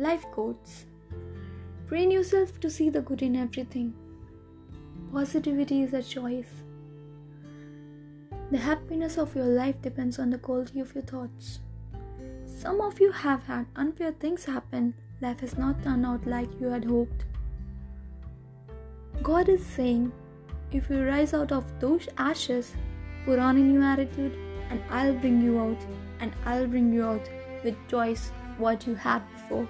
Life quotes Train yourself to see the good in everything. Positivity is a choice. The happiness of your life depends on the quality of your thoughts. Some of you have had unfair things happen. Life has not turned out like you had hoped. God is saying, if you rise out of those ashes, put on a new attitude, and I'll bring you out, and I'll bring you out with twice what you had before.